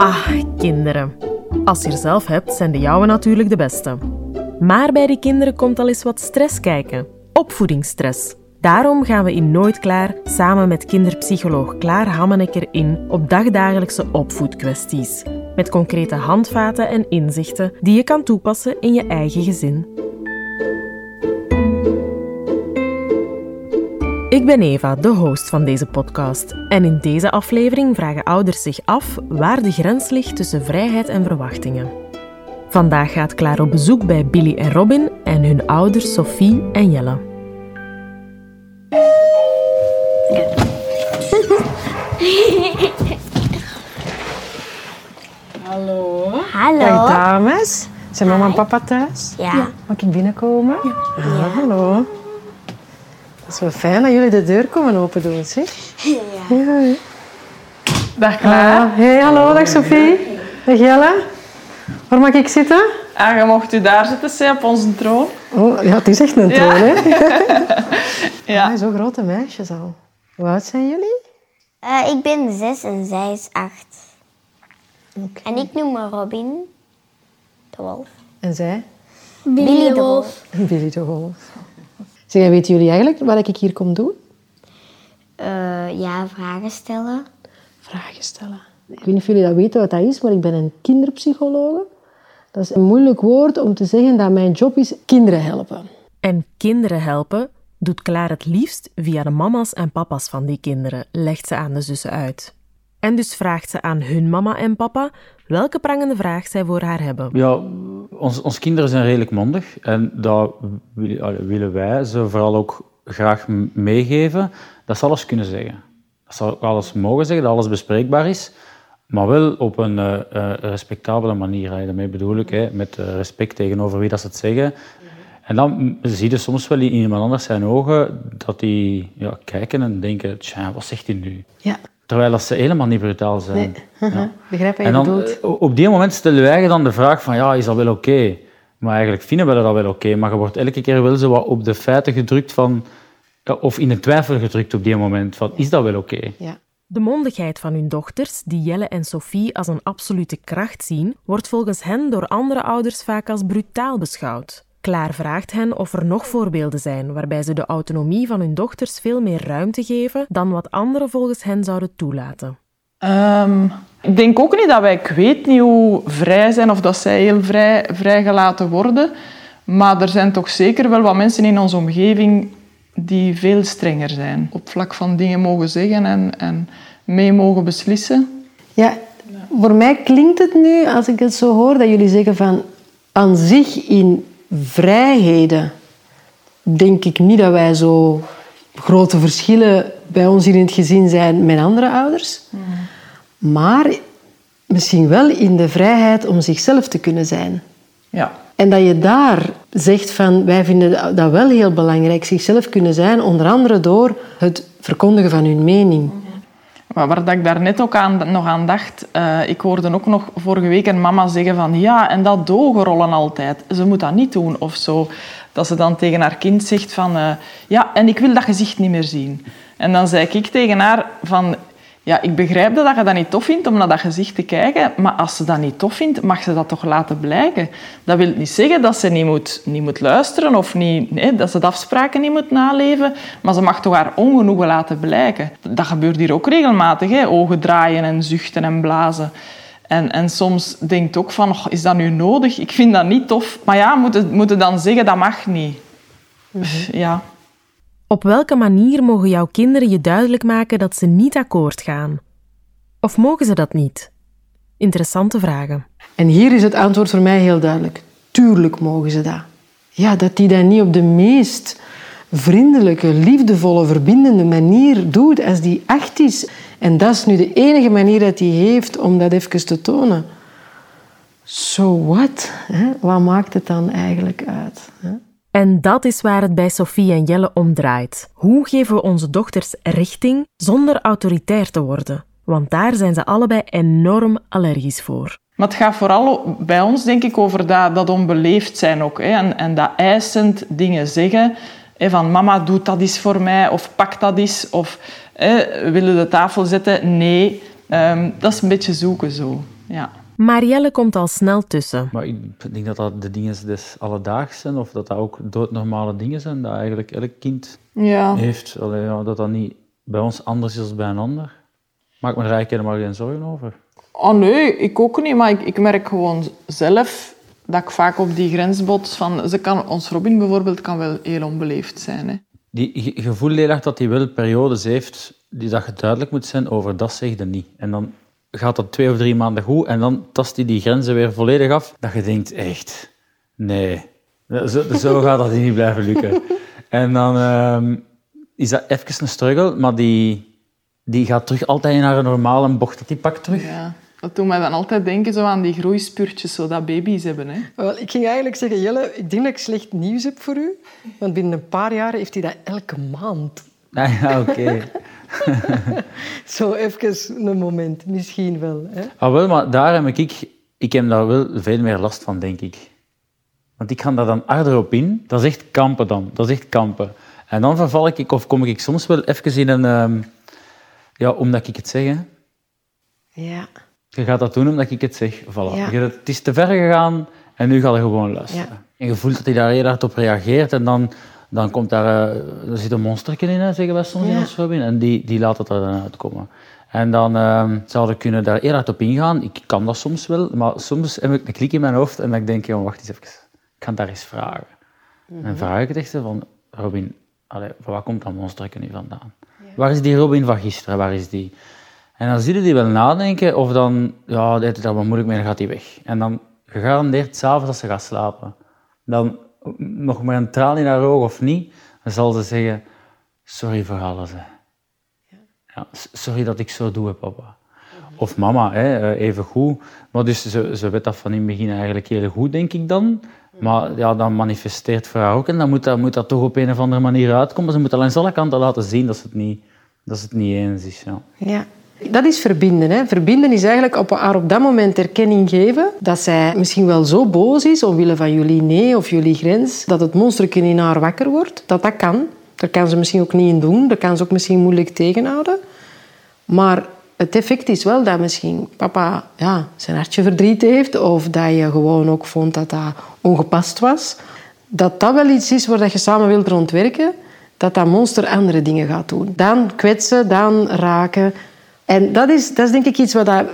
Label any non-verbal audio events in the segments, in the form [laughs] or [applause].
Ah, kinderen. Als je er zelf hebt, zijn de jouwe natuurlijk de beste. Maar bij die kinderen komt al eens wat stress kijken. Opvoedingsstress. Daarom gaan we in Nooit Klaar samen met kinderpsycholoog Klaar Hammenekker in op dagdagelijkse opvoedkwesties. Met concrete handvaten en inzichten die je kan toepassen in je eigen gezin. Ik ben Eva, de host van deze podcast. En in deze aflevering vragen ouders zich af waar de grens ligt tussen vrijheid en verwachtingen. Vandaag gaat Klaar op bezoek bij Billy en Robin en hun ouders Sophie en Jelle. [laughs] Hallo. Hallo. Dag dames. Zijn mama en papa thuis? Ja. Mag ik binnenkomen? Ja. hallo. Dat is wel fijn dat jullie de deur komen open doen, zeg. Ja. ja. Dag Klaar. Ah, hey, hallo. Dag Sophie. Dag Jelle. Waar mag ik zitten? Ah, je mocht u daar zitten, zij, op onze troon. Oh, ja, het is echt een troon, hè? [laughs] Ja. Ah, Zo'n grote meisjes al. Hoe oud zijn jullie? Eh, ik ben zes en zij is acht. Oké. En ik noem me Robin de Wolf. En zij? Billy de Wolf. Billy de Wolf. Zeg, en weten jullie eigenlijk wat ik hier kom doen? Eh, ja, vragen stellen. vragen stellen. Ik weet niet of jullie dat weten wat dat is, maar ik ben een kinderpsychologe. Dat is een moeilijk woord om te zeggen dat mijn job is kinderen helpen. En kinderen helpen doet Klaar het liefst via de mama's en papa's van die kinderen, legt ze aan de zussen uit. En dus vraagt ze aan hun mama en papa welke prangende vraag zij voor haar hebben. Ja, ons, ons kinderen zijn redelijk mondig en dat willen wij ze vooral ook graag meegeven dat ze alles kunnen zeggen. Dat ze ook alles mogen zeggen, dat alles bespreekbaar is, maar wel op een eh, eh, respectabele manier. Hè. Daarmee bedoel ik, hè, met eh, respect tegenover wie dat ze het zeggen. En dan zie je soms wel in iemand anders zijn ogen dat die ja, kijken en denken, tja, wat zegt hij nu? Ja, Terwijl dat ze helemaal niet brutaal zijn. nee. Ja. [laughs] begrijp wat En je dan, bedoelt. eh, op die moment stellen wij dan de vraag van, ja, is dat wel oké? Maar eigenlijk vinden we dat wel oké. Maar je wordt elke keer wel zo wat op de feiten gedrukt van... ja, Of in de twijfel gedrukt op die moment van, is dat wel oké? Ja. De mondigheid van hun dochters, die Jelle en Sophie als een absolute kracht zien, wordt volgens hen door andere ouders vaak als brutaal beschouwd. Klaar vraagt hen of er nog voorbeelden zijn waarbij ze de autonomie van hun dochters veel meer ruimte geven dan wat anderen volgens hen zouden toelaten. Ehm, ik denk ook niet dat wij, ik weet niet hoe vrij zijn of dat zij heel vrij, vrijgelaten worden. Maar er zijn toch zeker wel wat mensen in onze omgeving die veel strenger zijn. Op vlak van dingen mogen zeggen en, en mee mogen beslissen. ja, voor mij klinkt het nu, als ik het zo hoor, dat jullie zeggen van... Aan zich in vrijheden denk ik niet dat wij zo grote verschillen bij ons hier in het gezin zijn met andere ouders. Maar misschien wel in de vrijheid om zichzelf te kunnen zijn. Ja. En dat je daar zegt van, wij vinden dat wel heel belangrijk, zichzelf kunnen zijn, onder andere door het verkondigen van hun mening. Maar waar dat ik daarnet ook aan, nog aan dacht, eh, ik hoorde ook nog vorige week een mama zeggen van ja, en dat dogenrollen altijd, ze moet dat niet doen of zo. Dat ze dan tegen haar kind zegt van eh, ja, en ik wil dat gezicht niet meer zien. En dan zei ik tegen haar van ja, ik begrijp dat je dat niet tof vindt om naar dat gezicht te kijken, maar als ze dat niet tof vindt, mag ze dat toch laten blijken. Dat wil niet zeggen dat ze niet moet, niet moet luisteren of niet, nee, dat ze de afspraken niet moet naleven, maar ze mag toch haar ongenoegen laten blijken. Dat gebeurt hier ook regelmatig, hè? ogen draaien en zuchten en blazen. En, en soms denkt ook van, "Och, is dat nu nodig? Ik vind dat niet tof. Maar ja, moeten moeten dan zeggen, dat mag niet. Ja. Op welke manier mogen jouw kinderen je duidelijk maken dat ze niet akkoord gaan? Of mogen ze dat niet? Interessante vragen. En hier is het antwoord voor mij heel duidelijk. Tuurlijk mogen ze dat. Ja, dat die dat niet op de meest vriendelijke, liefdevolle, verbindende manier doet als die acht is. En dat is nu de enige manier dat hij heeft om dat even te tonen. So what? Wat maakt het dan eigenlijk uit? Hè? En dat is waar het bij Sophie en Jelle om draait. Hoe geven we onze dochters richting zonder autoritair te worden? Want daar zijn ze allebei enorm allergisch voor. Maar het gaat vooral bij ons, denk ik, over dat, dat onbeleefd zijn ook. Hè? En, en dat eisend dingen zeggen. Hè? Van mama, doe dat eens voor mij. Of pak dat eens. Of hè, willen de tafel zetten? Nee. Ehm, dat is een beetje zoeken zo. Ja. Marielle komt al snel tussen. Maar ik denk dat dat de dingen des alledaags zijn, of dat dat ook doodnormale dingen zijn, dat eigenlijk elk kind Ja. heeft. Allee, ja, dat dat niet bij ons anders is dan bij een ander. Maak me er eigenlijk helemaal geen zorgen over. Oh nee, ik ook niet. Maar ik, ik merk gewoon zelf dat ik vaak op die grens bots van... Ze kan, ons Robin bijvoorbeeld kan wel heel onbeleefd zijn. Hè. Die, heel erg dat hij wel periodes heeft die dat je duidelijk moet zijn over dat zeg je niet. En dan gaat dat twee of drie maanden goed en dan tast hij die grenzen weer volledig af. Dat je denkt, echt, nee, zo, zo gaat dat niet blijven lukken. [laughs] En dan ehm, is dat even een struggle, maar die, die gaat terug altijd naar een normale bocht. Dat die pakt terug. Ja. Dat doet mij dan altijd denken zo aan die groeispurtjes, zo dat baby's hebben. Hè. Wel, ik ging eigenlijk zeggen, Jelle, ik denk dat ik slecht nieuws heb voor u. Want binnen een paar jaar heeft hij dat elke maand. Ah, ja, oké. [laughs] [laughs] Zo even een moment, misschien wel. Hè? Ah, wel, maar daar heb ik, ik heb daar wel veel meer last van, denk ik. Want ik ga daar dan harder op in. Dat is echt kampen dan. Dat is echt kampen. En dan verval ik, of kom ik soms wel even in een... ehm, ja, omdat ik het zeg, hè. Ja. Je gaat dat doen omdat ik het zeg. Voilà. Ja. Het is te ver gegaan en nu ga je gewoon luisteren. Ja. En je voelt dat hij daar heel hard op reageert en dan, dan komt daar... eh, er zit een monstertje in, hè, zeggen wij soms in Ja. ons Robin. En die, die laat het er dan uitkomen. En dan ehm zouden we kunnen daar heel hard op ingaan. Ik kan dat soms wel, maar soms heb ik een klik in mijn hoofd en dan denk ik, "Oh, wacht eens even. Ik het daar eens vragen. En dan vraag ik het echt van, Robin, allee, van waar komt dat monstertje nu vandaan? Waar is die Robin van gisteren? Waar is die? En dan zie je die wel nadenken, of dan, ja, die heeft het daar wat moeilijk mee, dan gaat hij weg. En dan gegarandeerd, s'avonds als ze gaat slapen, dan nog maar een traan in haar oog of niet, dan zal ze zeggen, sorry voor alles. Hè. Ja, s- sorry dat ik zo doe, hè, papa. Of mama, hè, eh, even goed. Maar dus ze, ze weet dat van in het begin eigenlijk heel goed, denk ik dan. Maar ja, dan manifesteert voor haar ook. En dan moet dat, moet dat toch op een of andere manier uitkomen. Ze moet al aan alle kanten laten zien dat ze het niet, dat ze het niet eens is. Ja. Ja. Dat is verbinden. Hè. Verbinden is eigenlijk op haar op dat moment erkenning geven dat zij misschien wel zo boos is omwille van jullie nee of jullie grens, dat het monsterken in haar wakker wordt. Dat dat kan. Daar kan ze misschien ook niet in doen. Dat kan ze ook misschien moeilijk tegenhouden. Maar het effect is wel dat misschien papa ja, zijn hartje verdriet heeft of dat je gewoon ook vond dat dat ongepast was. Dat dat wel iets is waar je samen wilt rondwerken, dat dat monster andere dingen gaat doen. Dan kwetsen, dan raken. En dat is, dat is denk ik iets wat dat,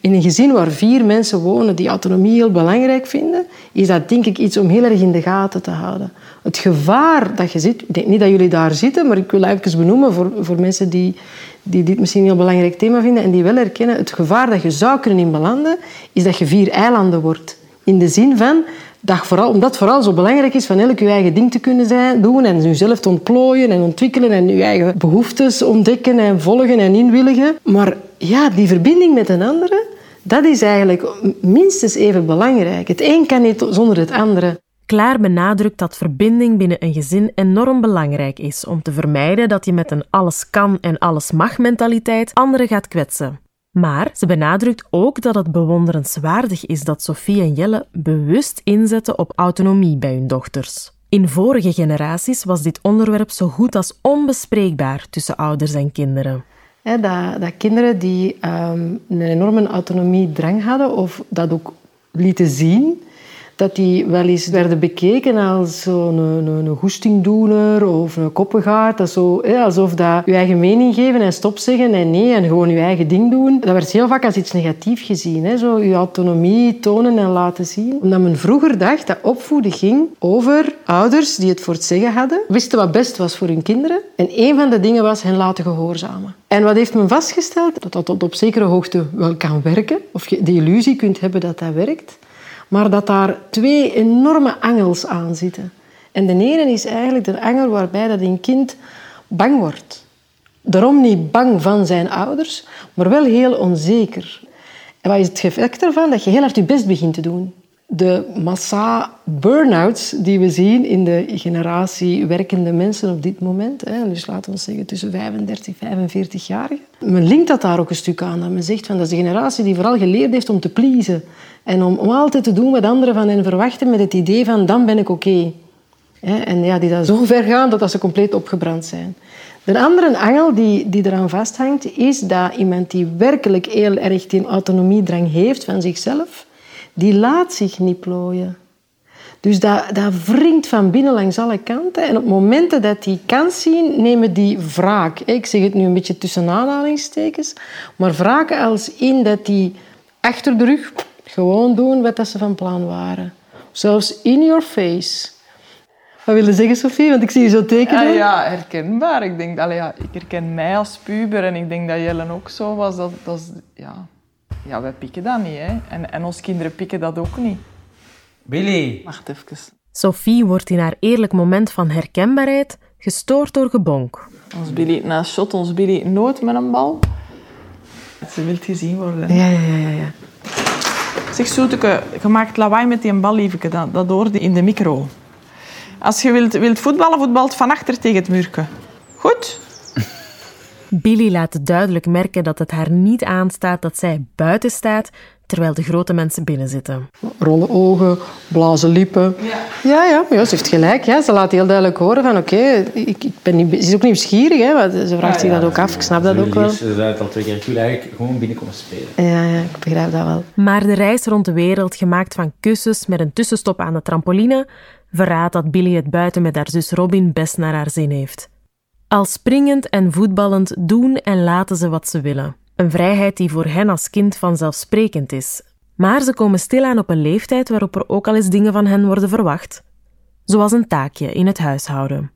in een gezin waar vier mensen wonen die autonomie heel belangrijk vinden, is dat denk ik iets om heel erg in de gaten te houden. Het gevaar dat je zit, ik denk niet dat jullie daar zitten, maar ik wil even benoemen voor, voor mensen die, die dit misschien een heel belangrijk thema vinden en die wel herkennen, het gevaar dat je zou kunnen in belanden, is dat je vier eilanden wordt. In de zin van, omdat het vooral zo belangrijk is van elk je eigen ding te kunnen zijn, doen en jezelf te ontplooien en ontwikkelen en je eigen behoeftes ontdekken en volgen en inwilligen. Maar ja, die verbinding met een andere, dat is eigenlijk minstens even belangrijk. Het een kan niet zonder het andere. Klaar benadrukt dat verbinding binnen een gezin enorm belangrijk is om te vermijden dat je met een alles kan en alles mag mentaliteit anderen gaat kwetsen. Maar ze benadrukt ook dat het bewonderenswaardig is dat Sophie en Jelle bewust inzetten op autonomie bij hun dochters. In vorige generaties was dit onderwerp zo goed als onbespreekbaar tussen ouders en kinderen. Dat, dat kinderen die ehm, een enorme autonomiedrang hadden of dat ook lieten zien, dat die wel eens werden bekeken als een, een, goestingdoener of een koppengaard. Dat zo, alsof dat je eigen mening geven en stop zeggen en nee en gewoon je eigen ding doen. Dat werd heel vaak als iets negatiefs gezien. Hè, zo je autonomie tonen en laten zien. Omdat men vroeger dacht dat opvoeden ging over ouders die het voor het zeggen hadden, wisten wat best was voor hun kinderen. En een van de dingen was hen laten gehoorzamen. En wat heeft men vastgesteld? Dat dat op zekere hoogte wel kan werken. Of je de illusie kunt hebben dat dat werkt. Maar dat daar twee enorme angels aan zitten. En de ene is eigenlijk de angel waarbij dat een kind bang wordt. Daarom niet bang van zijn ouders, maar wel heel onzeker. En wat is het effect ervan? Dat je heel hard je best begint te doen. De massa burn-outs die we zien in de generatie werkende mensen op dit moment, hè, dus laten we zeggen tussen 35 en 45-jarigen, men linkt dat daar ook een stuk aan. Dat men zegt van dat is de generatie die vooral geleerd heeft om te pleasen en om, om altijd te doen wat anderen van hen verwachten met het idee van dan ben ik oké. En ja, die dat zo ver gaan dat, ze compleet opgebrand zijn. De andere angel die, die eraan vasthangt, is dat iemand die werkelijk heel erg die autonomiedrang heeft van zichzelf, die laat zich niet plooien. Dus dat, dat wringt van binnen langs alle kanten. En op momenten dat die kans zien, nemen die wraak. Ik zeg het nu een beetje tussen aanhalingstekens. Maar wraken als in dat die achter de rug gewoon doen wat ze van plan waren. Zelfs in your face. Wat wil je zeggen, Sophie? Want ik zie je zo tekenen. Ja, ja, herkenbaar. Ik denk, allee, ja, ik herken mij als puber en ik denk dat Jellen ook zo was. Dat, dat is, ja. ja, wij pikken dat niet. Hè. En, en onze kinderen pikken dat ook niet. Billy! Wacht even. Sophie wordt in haar eerlijk moment van herkenbaarheid gestoord door gebonk. Ons Billy, na shot ons Billy nooit met een bal. Ze wil gezien worden. Ja, ja, ja, ja. Zeg, Soeteke, je maakt lawaai met die bal, lieveke. Dat, dat in de micro. Als je wilt, wilt voetballen, voetbalt van achter tegen het muurke. Goed? [laughs] Billy laat duidelijk merken dat het haar niet aanstaat dat zij buiten staat terwijl de grote mensen binnen zitten. Rollen ogen, blazen lippen. Ja, ja, ja, ja ze heeft gelijk. Ja. Ze laat heel duidelijk horen van oké, ik, ik ben niet, ze is ook nieuwsgierig. Hè, want ze vraagt zich dat ook af. Ik snap dat ook wel. Ze zei het al twee keer. Ik wil eigenlijk gewoon binnenkomen spelen. Ja, ja, ik begrijp dat wel. Maar de reis rond de wereld, gemaakt van kussens met een tussenstop aan de trampoline, verraadt dat Billy het buiten met haar zus Robin best naar haar zin heeft. Al springend en voetballend doen en laten ze wat ze willen. Een vrijheid die voor hen als kind vanzelfsprekend is. Maar ze komen stilaan op een leeftijd waarop er ook al eens dingen van hen worden verwacht. Zoals een taakje in het huishouden.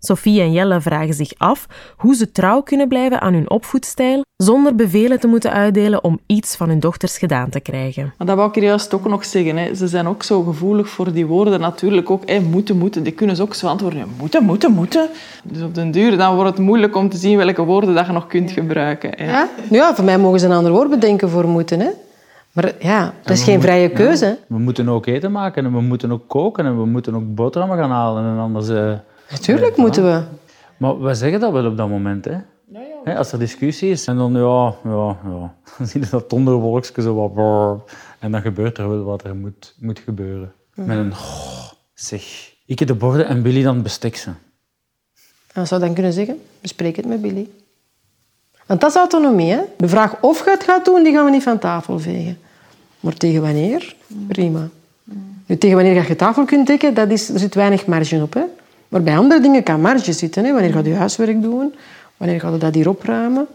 Sophie en Jelle vragen zich af hoe ze trouw kunnen blijven aan hun opvoedstijl zonder bevelen te moeten uitdelen om iets van hun dochters gedaan te krijgen. Maar dat wou ik er juist ook nog zeggen. Hè. Ze zijn ook zo gevoelig voor die woorden. Natuurlijk ook hè, moeten, moeten. Die kunnen ze ook zo antwoorden. Moeten, moeten, moeten. Dus op den duur dan wordt het moeilijk om te zien welke woorden dat je nog kunt gebruiken. Hè. Ja? ja, voor mij mogen ze een ander woord bedenken voor moeten. Hè? Maar ja, dat is geen vrije keuze. Ja, we moeten ook eten maken en we moeten ook koken en we moeten ook boterhammen gaan halen. En anders... Uh... Natuurlijk moeten we. Maar we zeggen dat wel op dat moment, hè? Ja, als er discussie is en dan, ja, ja, ja. [laughs] Dan zie je dat donderwolkje zo wat... En dan gebeurt er wel wat er moet, moet gebeuren. Met een... Oh, zeg. Ik heb de borden en Billy dan bestek ze. Wat zou dan kunnen zeggen? Bespreek het met Billy. Want dat is autonomie, hè? De vraag of je het gaat doen, die gaan we niet van tafel vegen. Maar tegen wanneer? Prima. Nu, tegen wanneer je tafel kunt dekken, dat is, er zit weinig marge op. Hè? Maar bij andere dingen kan marge zitten. Hè? Wanneer ga je huiswerk doen? Wanneer ga je dat hier opruimen?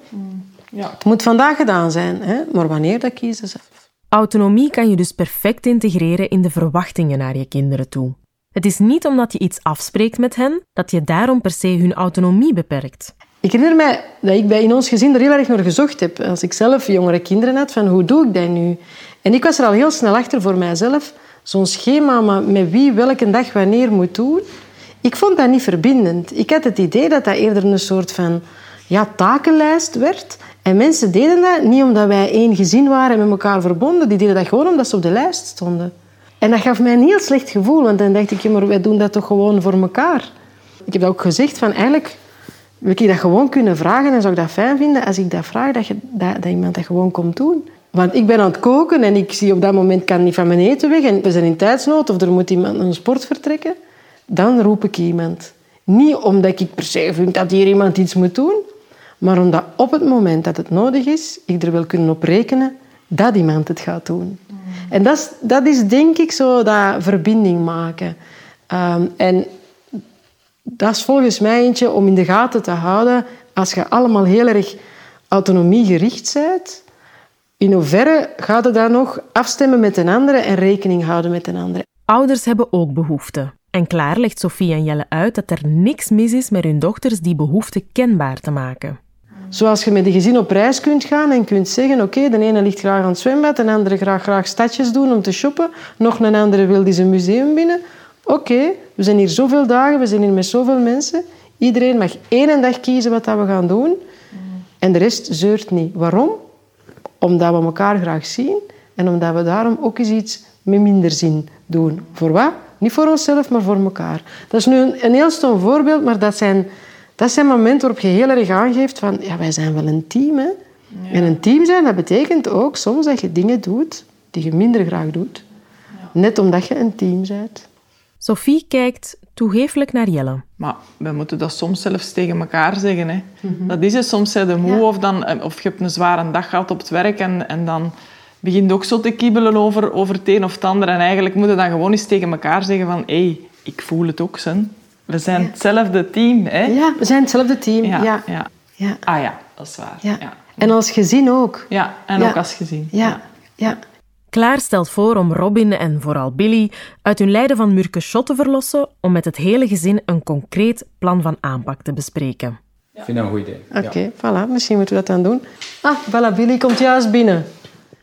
Ja. Het moet vandaag gedaan zijn, hè? maar wanneer, dat kiezen zelf. Autonomie kan je dus perfect integreren in de verwachtingen naar je kinderen toe. Het is niet omdat je iets afspreekt met hen, dat je daarom per se hun autonomie beperkt. Ik herinner mij dat ik bij in ons gezin er heel erg naar gezocht heb. Als ik zelf jongere kinderen had, van hoe doe ik dat nu? En ik was er al heel snel achter voor mijzelf. Zo'n schema met wie welke dag wanneer moet doen. Ik vond dat niet verbindend. Ik had het idee dat dat eerder een soort van ja, takenlijst werd. En mensen deden dat niet omdat wij één gezin waren en met elkaar verbonden. Die deden dat gewoon omdat ze op de lijst stonden. En dat gaf mij een heel slecht gevoel. Want dan dacht ik, ja, maar wij doen dat toch gewoon voor elkaar. Ik heb dat ook gezegd, van eigenlijk wil ik dat gewoon kunnen vragen en zou ik dat fijn vinden als ik dat vraag, dat, je, dat, dat iemand dat gewoon komt doen. Want ik ben aan het koken en ik zie op dat moment kan niet van mijn eten weg en we zijn in tijdsnood of er moet iemand een sport vertrekken. Dan roep ik iemand. Niet omdat ik per se vind dat hier iemand iets moet doen, maar omdat op het moment dat het nodig is, ik er wil kunnen op rekenen dat iemand het gaat doen. En dat is, dat is denk ik zo dat verbinding maken. Um, en dat is volgens mij eentje om in de gaten te houden als je allemaal heel erg autonomiegericht bent. In hoeverre gaat het dan nog afstemmen met een andere en rekening houden met een andere? Ouders hebben ook behoeften. En klaar legt Sofie en Jelle uit dat er niks mis is met hun dochters die behoeften kenbaar te maken. Zoals je met een gezin op reis kunt gaan en kunt zeggen: Oké, de ene ligt graag aan het zwembad, de andere graag, graag stadjes doen om te shoppen, nog een andere wil die zijn museum binnen. Oké, we zijn hier zoveel dagen, we zijn hier met zoveel mensen. Iedereen mag één dag kiezen wat dat we gaan doen. En de rest zeurt niet. Waarom? Omdat we elkaar graag zien en omdat we daarom ook eens iets met minder zin doen. Voor wat? Niet voor onszelf, maar voor elkaar. Dat is nu een, een heel stom voorbeeld, maar dat zijn, dat zijn momenten waarop je heel erg aangeeft van ja, wij zijn wel een team. Hè? En een team zijn, dat betekent ook soms dat je dingen doet die je minder graag doet. Net omdat je een team bent. Sophie kijkt toegeeflijk naar Jelle. Maar we moeten dat soms zelfs tegen elkaar zeggen. Hè. Dat is het. Soms zijn de moe of, dan, eh, of je hebt een zware dag gehad op het werk en, en dan begint ook zo te kibbelen over, over het een of het ander. En eigenlijk moeten we dan gewoon eens tegen elkaar zeggen van hé, hey, ik voel het ook, Sen. We zijn hetzelfde team. Hè? Ja, we zijn hetzelfde team. Ja. ja. ja. ja. Ah ja, dat is waar. Ja. Ja, En als gezin ook. ja en Ja. ook als gezin. Ja. ja. Klaar stelt voor om Robin en vooral Billy uit hun lijden van murke shot te verlossen om met het hele gezin een concreet plan van aanpak te bespreken. Ik vind dat een goed idee. Oké, voilà. Misschien moeten we dat dan doen. Ah, voilà, Billy komt juist binnen.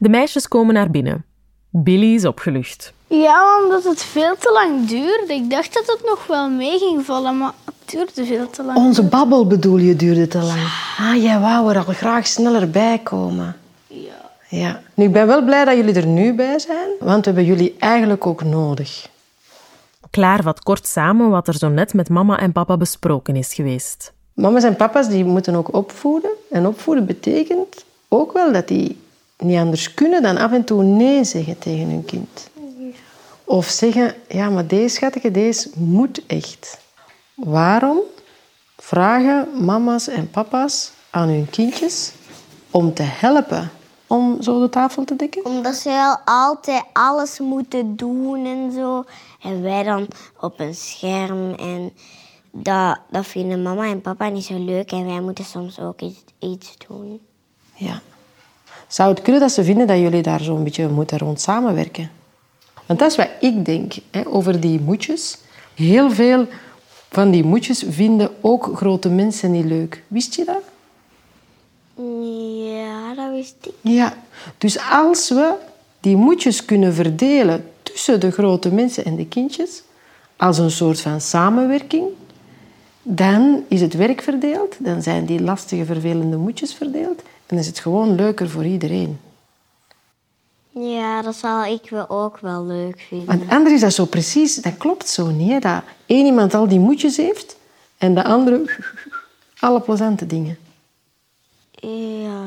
De meisjes komen naar binnen. Billy is opgelucht. Ja, omdat het veel te lang duurde. Ik dacht dat het nog wel mee ging vallen, maar het duurde veel te lang. Onze babbel bedoel je duurde te lang. Ah, jij wou er al graag sneller bij komen. Ja. Ja. Nu, ik ben wel blij dat jullie er nu bij zijn, want we hebben jullie eigenlijk ook nodig. Klaar vat kort samen wat er zo net met mama en papa besproken is geweest. Mama's en papa's die moeten ook opvoeden. En opvoeden betekent ook wel dat die niet anders kunnen dan af en toe nee zeggen tegen hun kind. Of zeggen, ja, maar deze schatje, deze moet echt. Waarom vragen mama's en papa's aan hun kindjes om te helpen om zo de tafel te dekken? Omdat ze wel altijd alles moeten doen en zo. En wij dan op een scherm. En dat, dat vinden mama en papa niet zo leuk. En wij moeten soms ook iets, iets doen. Ja. Zou het kunnen dat ze vinden dat jullie daar zo'n beetje moeten rond samenwerken? Want dat is wat ik denk hè, over die moedjes. Heel veel van die moedjes vinden ook grote mensen niet leuk. Wist je dat? Ja, dat wist ik. Ja. Dus als we die moedjes kunnen verdelen tussen de grote mensen en de kindjes, als een soort van samenwerking, dan is het werk verdeeld, dan zijn die lastige, vervelende moedjes verdeeld dan is het gewoon leuker voor iedereen. Ja, dat zal ik wel ook wel leuk vinden. Want anders is dat zo precies, dat klopt zo niet. Hè? Dat één iemand al die moedjes heeft en de andere [laughs] alle plezante dingen. Ja,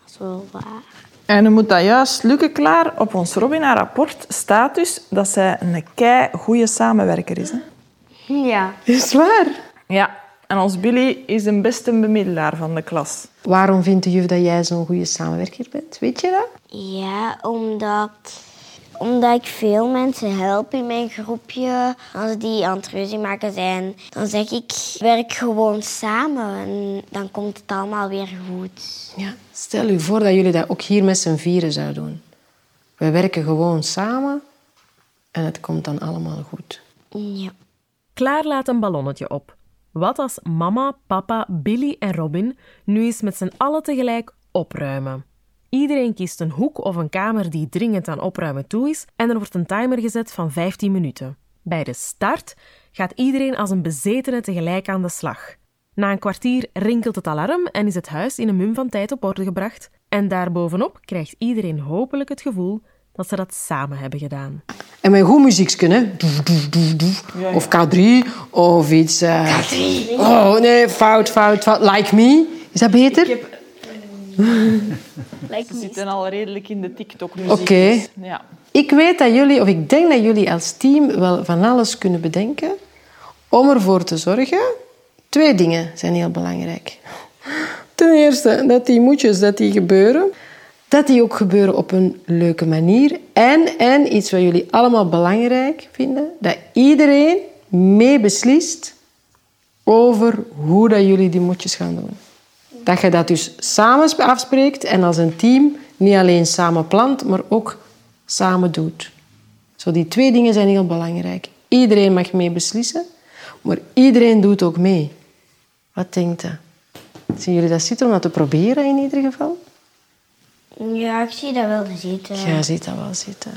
dat is wel waar. En dan moet dat juist lukken klaar. Op ons Robin haar rapport staat dus dat zij een kei goede samenwerker is. Hè? Ja. Is het waar? Ja, en ons Billy is de beste bemiddelaar van de klas. Waarom vindt de juf dat jij zo'n goede samenwerker bent? Weet je dat? Ja, omdat, omdat ik veel mensen help in mijn groepje. Als die aan het ruzie maken zijn, dan zeg ik, werk gewoon samen. En dan komt het allemaal weer goed. Ja. Stel u voor dat jullie dat ook hier met z'n vieren zouden doen. We werken gewoon samen en het komt dan allemaal goed. Ja. Klaar laat een ballonnetje op. Wat als mama, papa, Billy en Robin nu eens met z'n allen tegelijk opruimen? Iedereen kiest een hoek of een kamer die dringend aan opruimen toe is en er wordt een timer gezet van 15 minuten. Bij de start gaat iedereen als een bezetene tegelijk aan de slag. Na een kwartier rinkelt het alarm en is het huis in een mum van tijd op orde gebracht. En daarbovenop krijgt iedereen hopelijk het gevoel dat ze dat samen hebben gedaan. En met goed muziek kunnen. Of K3 of iets. eh, K3. Oh nee, fout, fout, fout. Like me. Is dat beter? Lijkt Ze me zitten al redelijk in de TikTok-muziek. Oké. Ja. Ik weet dat jullie, of ik denk dat jullie als team wel van alles kunnen bedenken om ervoor te zorgen. Twee dingen zijn heel belangrijk. Ten eerste, dat die moedjes dat die gebeuren, dat die ook gebeuren op een leuke manier. En, en iets wat jullie allemaal belangrijk vinden, dat iedereen mee beslist over hoe dat jullie die moedjes gaan doen. Dat je dat dus samen afspreekt en als een team niet alleen samen plant, maar ook samen doet. Zo die twee dingen zijn heel belangrijk. Iedereen mag mee beslissen, maar iedereen doet ook mee. Wat denkt je? Zien jullie dat zitten om dat te proberen in ieder geval? Ja, ik zie dat wel zitten. Jij ziet dat wel zitten.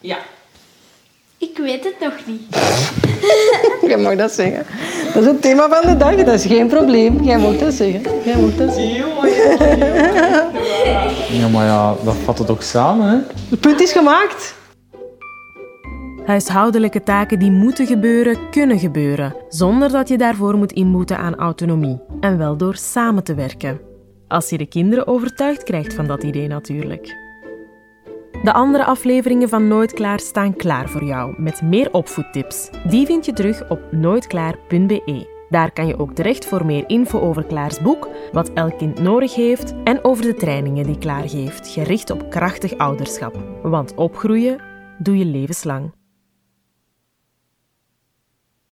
ja. Ik weet het nog niet. [laughs] Jij mag dat zeggen. Dat is het thema van de dag, dat is geen probleem. Jij mag dat zeggen. Jij mag dat zeggen. Ja, maar ja, dat vat het ook samen, hè? Het punt is gemaakt. Huishoudelijke taken die moeten gebeuren, kunnen gebeuren, zonder dat je daarvoor moet inboeten aan autonomie. En wel door samen te werken. Als je de kinderen overtuigd krijgt van dat idee natuurlijk. De andere afleveringen van Nooit Klaar staan klaar voor jou met meer opvoedtips. Die vind je terug op nooitklaar.be. Daar kan je ook terecht voor meer info over Klaars boek, wat elk kind nodig heeft en over de trainingen die Klaar geeft, gericht op krachtig ouderschap. Want opgroeien doe je levenslang.